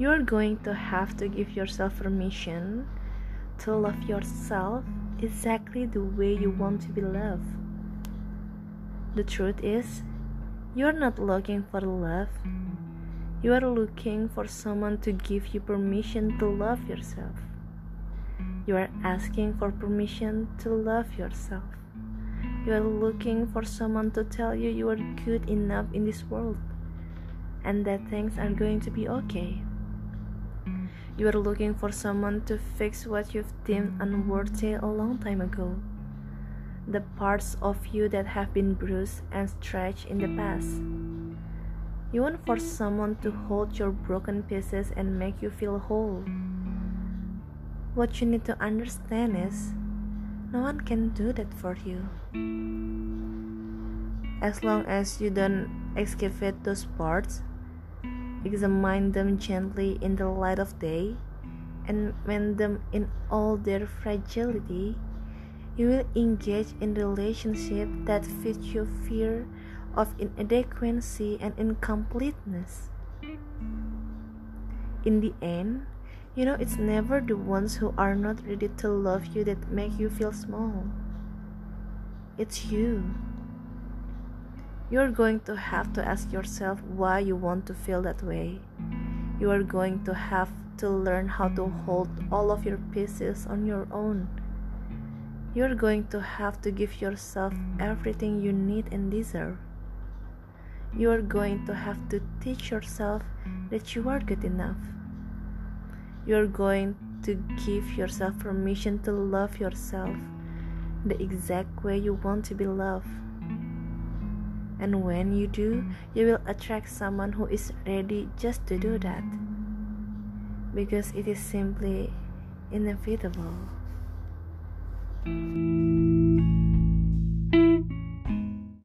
you're going to have to give yourself permission to love yourself exactly the way you want to be loved. The truth is, you're not looking for love. You are looking for someone to give you permission to love yourself. You are asking for permission to love yourself. You are looking for someone to tell you you are good enough in this world and that things are going to be okay. You are looking for someone to fix what you've deemed unworthy a long time ago. The parts of you that have been bruised and stretched in the past. You want for someone to hold your broken pieces and make you feel whole. What you need to understand is no one can do that for you. As long as you don't excavate those parts, examine them gently in the light of day, and mend them in all their fragility, you will engage in relationships that fit your fear of inadequacy and incompleteness. In the end, you know it's never the ones who are not ready to love you that make you feel small. It's you. You're going to have to ask yourself why you want to feel that way. You are going to have to learn how to hold all of your pieces on your own. You're going to have to give yourself everything you need and deserve. You are going to have to teach yourself that you are good enough. You're going to give yourself permission to love yourself the exact way you want to be loved. And when you do, mm. you will attract someone who is ready just to do that. Because it is simply inevitable.